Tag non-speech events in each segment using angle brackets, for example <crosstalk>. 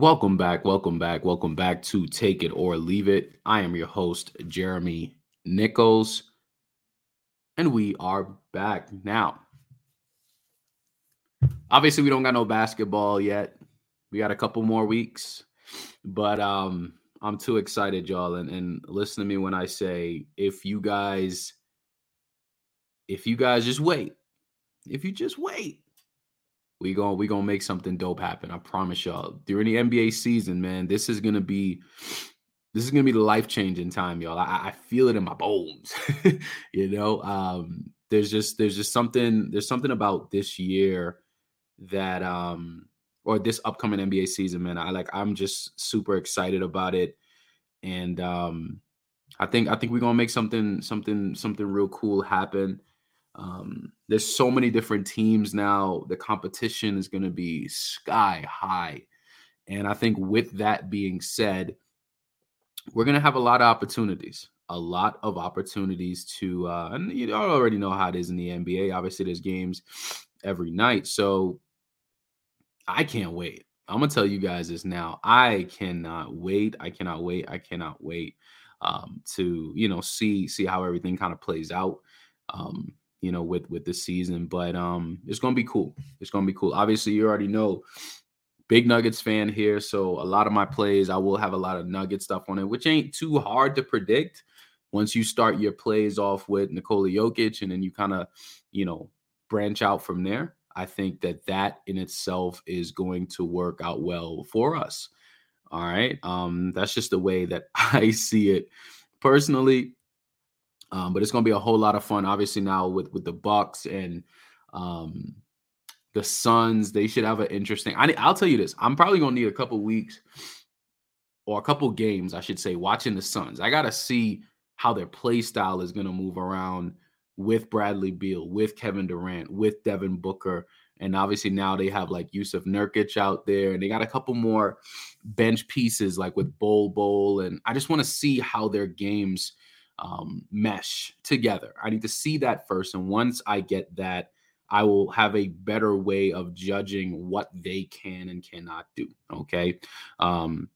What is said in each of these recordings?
Welcome back, welcome back, welcome back to Take It or Leave It. I am your host, Jeremy Nichols, and we are back now. Obviously, we don't got no basketball yet. We got a couple more weeks, but um, I'm too excited, y'all. And, and listen to me when I say, if you guys, if you guys just wait, if you just wait, we going we gonna make something dope happen. I promise y'all. During the NBA season, man, this is gonna be this is gonna be the life changing time, y'all. I, I, feel it in my bones. <laughs> you know, um, there's just there's just something there's something about this year that um or this upcoming NBA season, man. I like I'm just super excited about it, and um, I think I think we're gonna make something something something real cool happen. Um, there's so many different teams now. The competition is going to be sky high. And I think with that being said, we're going to have a lot of opportunities, a lot of opportunities to, uh, and you already know how it is in the NBA. Obviously, there's games every night. So I can't wait. I'm going to tell you guys this now. I cannot wait. I cannot wait. I cannot wait um, to, you know, see, see how everything kind of plays out. Um, you know, with with the season. But um, it's gonna be cool. It's gonna be cool. Obviously, you already know, big Nuggets fan here, so a lot of my plays I will have a lot of Nugget stuff on it, which ain't too hard to predict. Once you start your plays off with Nikola Jokic, and then you kind of, you know, branch out from there. I think that that in itself is going to work out well for us. All right. Um, that's just the way that <laughs> I see it personally. Um, but it's going to be a whole lot of fun. Obviously, now with with the Bucks and um, the Suns, they should have an interesting. I, I'll tell you this: I'm probably going to need a couple weeks or a couple games, I should say, watching the Suns. I got to see how their play style is going to move around with Bradley Beal, with Kevin Durant, with Devin Booker. And obviously now they have like Jusuf Nurkic out there, and they got a couple more bench pieces like with Bol Bol. And I just want to see how their games um, mesh together. I need to see that first. And once I get that, I will have a better way of judging what they can and cannot do. Okay. Um,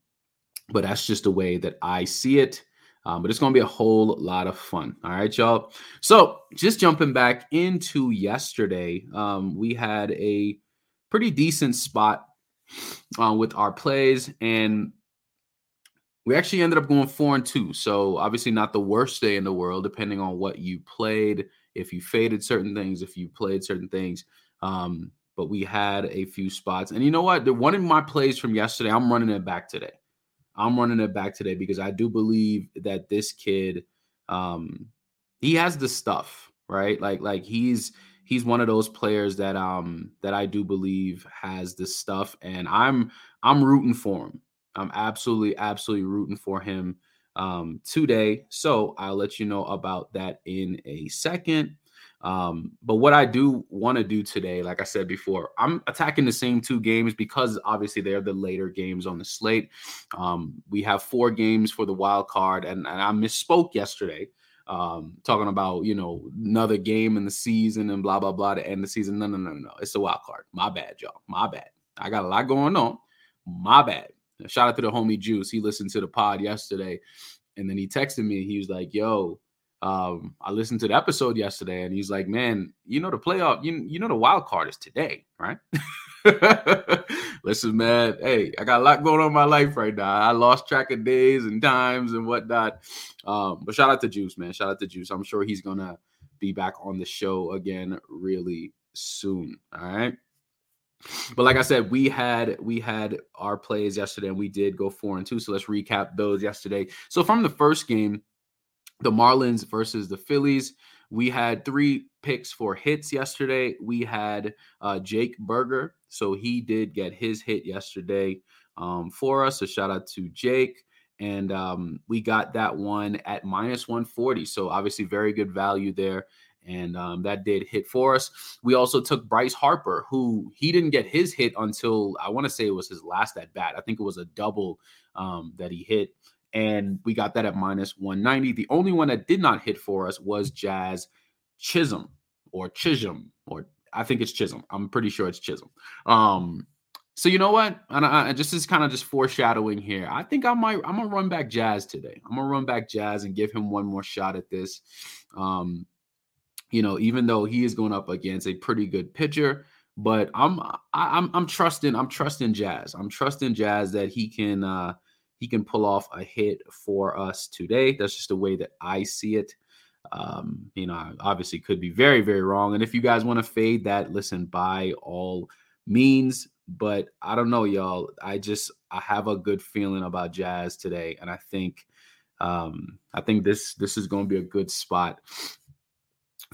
but that's just the way that I see it. Um, but it's going to be a whole lot of fun. All right, y'all. So just jumping back into yesterday, um, we had a pretty decent spot uh, with our plays. And we actually ended up going four and two. So obviously not the worst day in the world, depending on what you played, if you faded certain things, if you played certain things. Um, but we had a few spots. And you know what? The one of my plays from yesterday, I'm running it back today. I'm running it back today because I do believe that this kid, um, he has the stuff, right? Like, like he's he's one of those players that um that I do believe has the stuff, and I'm I'm rooting for him. I'm absolutely, absolutely rooting for him um, today. So I'll let you know about that in a second. Um, but what I do want to do today, like I said before, I'm attacking the same two games because obviously they're the later games on the slate. Um, we have four games for the wild card, and, and I misspoke yesterday um, talking about you know another game in the season and blah blah blah to end the season. No, no, no, no. It's a wild card. My bad, y'all. My bad. I got a lot going on. My bad. Shout out to the homie Juice. He listened to the pod yesterday, and then he texted me. He was like, "Yo, um, I listened to the episode yesterday, and he's like, man, you know the playoff, you you know the wild card is today, right?" <laughs> Listen, man. Hey, I got a lot going on in my life right now. I lost track of days and times and whatnot. Um, but shout out to Juice, man. Shout out to Juice. I'm sure he's gonna be back on the show again really soon. All right. But like I said, we had we had our plays yesterday, and we did go four and two. So let's recap those yesterday. So from the first game, the Marlins versus the Phillies. We had three picks for hits yesterday. We had uh, Jake Burger, so he did get his hit yesterday um, for us. So shout out to Jake. And um, we got that one at minus 140. So obviously, very good value there. And um, that did hit for us. We also took Bryce Harper, who he didn't get his hit until I want to say it was his last at bat. I think it was a double um, that he hit and we got that at minus 190. The only one that did not hit for us was Jazz Chisholm or Chisholm, or I think it's Chisholm. I'm pretty sure it's Chisholm. Um, so you know what? And I, I just is kind of just foreshadowing here. I think I might I'm gonna run back Jazz today. I'm gonna run back Jazz and give him one more shot at this. Um, you know, even though he is going up against a pretty good pitcher, but I'm I, I'm I'm trusting I'm trusting Jazz. I'm trusting Jazz that he can uh he can pull off a hit for us today. That's just the way that I see it. Um, you know, I obviously could be very, very wrong. And if you guys want to fade that, listen, by all means. But I don't know, y'all. I just I have a good feeling about Jazz today, and I think um, I think this this is going to be a good spot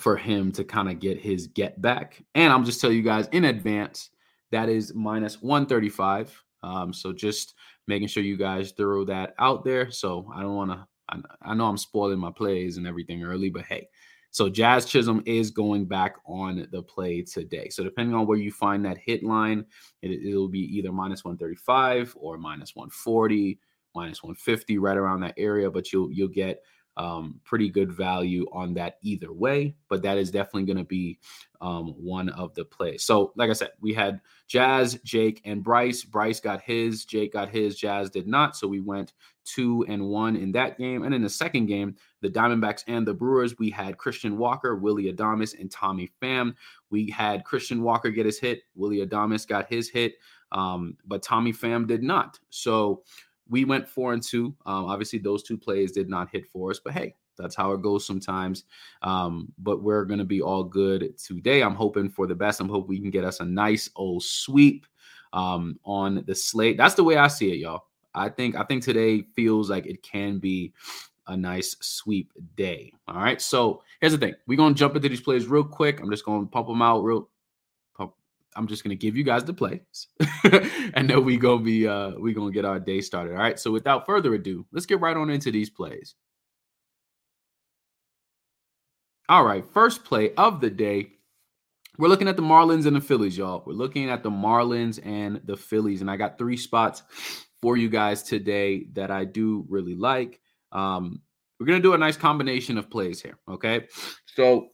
for him to kind of get his get back. And I'm just tell you guys in advance that is minus 135. Um, so just making sure you guys throw that out there. So I don't want to. I, I know I'm spoiling my plays and everything early, but hey, so Jazz Chisholm is going back on the play today. So depending on where you find that hit line, it, will be either minus 135 or minus 140, minus 150, right around that area. But you'll you'll get um, pretty good value on that either way. But that is definitely going to be um, one of the plays. So, like I said, we had Jazz, Jake, and Bryce. Bryce got his, Jake got his, Jazz did not. So we went two and one in that game. And in the second game, the Diamondbacks and the Brewers, we had Christian Walker, Willie Adames, and Tommy Pham. We had Christian Walker get his hit, Willie Adames got his hit, um, but Tommy Pham did not. So we went four and two. Um, obviously, those two plays did not hit for us, but hey, that's how it goes sometimes. Um, but we're gonna be all good today. I'm hoping for the best. I'm hoping we can get us a nice old sweep um, on the slate. That's the way I see it, y'all. I think I think today feels like it can be a nice sweep day. All right. So here's the thing. We're gonna jump into these plays real quick. I'm just gonna pump them out real I'm just gonna give you guys the plays, <laughs> and then we gonna be uh we gonna get our day started. All right. So without further ado, let's get right on into these plays. All right, first play of the day. We're looking at the Marlins and the Phillies, y'all. We're looking at the Marlins and the Phillies, and I got three spots for you guys today that I do really like. Um, we're gonna do a nice combination of plays here. Okay, so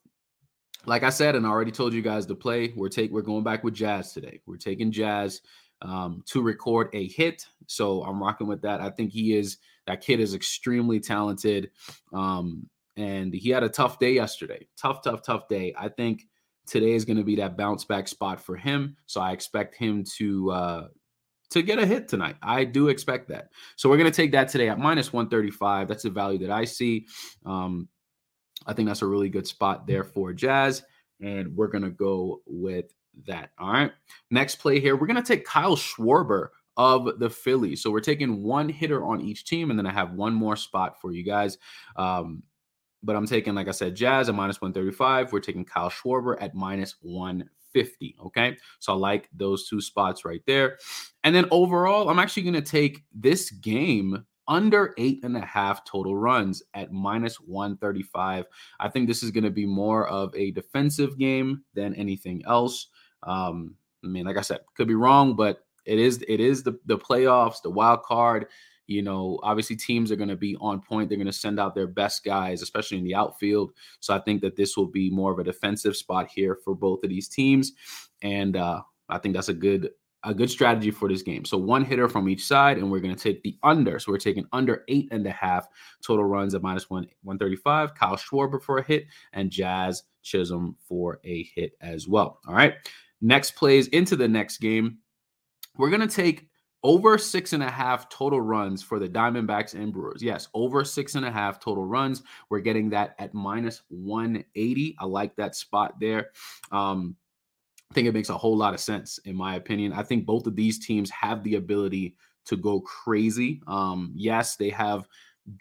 like I said, and I already told you guys to play. We're take we're going back with Jazz today. We're taking Jazz um, to record a hit. So I'm rocking with that. I think he is that kid is extremely talented. Um, and he had a tough day yesterday. Tough, tough, tough day. I think today is going to be that bounce back spot for him. So I expect him to uh, to get a hit tonight. I do expect that. So we're going to take that today at minus 135. That's the value that I see. Um, I think that's a really good spot there for Jazz. And we're going to go with that. All right. Next play here, we're going to take Kyle Schwarber of the Phillies. So we're taking one hitter on each team, and then I have one more spot for you guys. Um, but I'm taking, like I said, Jazz at minus 135. We're taking Kyle Schwarber at minus 150. Okay. So I like those two spots right there. And then overall, I'm actually going to take this game under eight and a half total runs at minus 135. I think this is going to be more of a defensive game than anything else. Um, I mean, like I said, could be wrong, but it is it is the the playoffs, the wild card. You know, obviously teams are going to be on point. They're going to send out their best guys, especially in the outfield. So I think that this will be more of a defensive spot here for both of these teams, and uh, I think that's a good a good strategy for this game. So one hitter from each side, and we're going to take the under. So we're taking under eight and a half total runs at minus one 135. Kyle Schwarber for a hit, and Jazz Chisholm for a hit as well. All right. next plays into the next game. We're going to take over six and a half total runs for the Diamondbacks and Brewers. Yes, over six and a half total runs. We're getting that at minus 180. I like that spot there. Um, I think it makes a whole lot of sense, in my opinion. I think both of these teams have the ability to go crazy. Um, yes, they have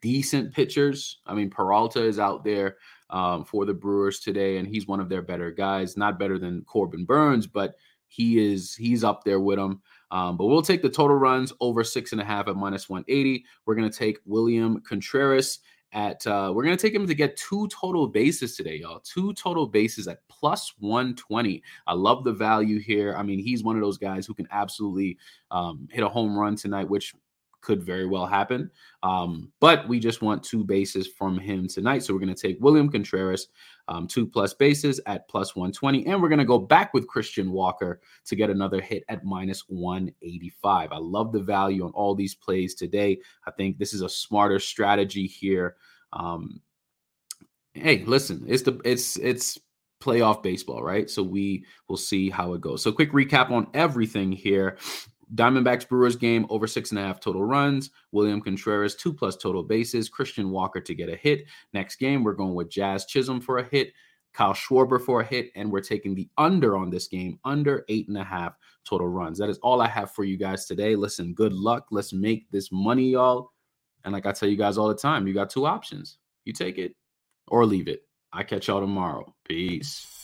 decent pitchers. I mean, Peralta is out there um, for the Brewers today, and he's one of their better guys. Not better than Corbin Burnes, but he is he's up there with them. Um, but we'll take the total runs over six and a half at minus 180. We're going to take William Contreras at uh, we're to take him to get two total bases today, y'all. Two total bases at plus 120. I love the value here. I mean, he's one of those guys who can absolutely um, hit a home run tonight, which could very well happen. Um, but we just want two bases from him tonight. So we're going to take William Contreras, um, two plus bases at plus 120. And we're going to go back with Christian Walker to get another hit at minus 185. I love the value on all these plays today. I think this is a smarter strategy here. Um, hey, listen, it's the it's it's playoff baseball, right? So we will see how it goes. So quick recap on everything here. Diamondbacks Brewers game over six and a half total runs. William Contreras two plus total bases. Christian Walker to get a hit. Next game we're going with Jazz Chisholm for a hit. Kyle Schwarber for a hit, and we're taking the under on this game, under eight and a half total runs. That is all I have for you guys today. Listen, good luck. Let's make this money, y'all. And like I tell you guys all the time, you got two options. You take it or leave it. I catch y'all tomorrow. Peace.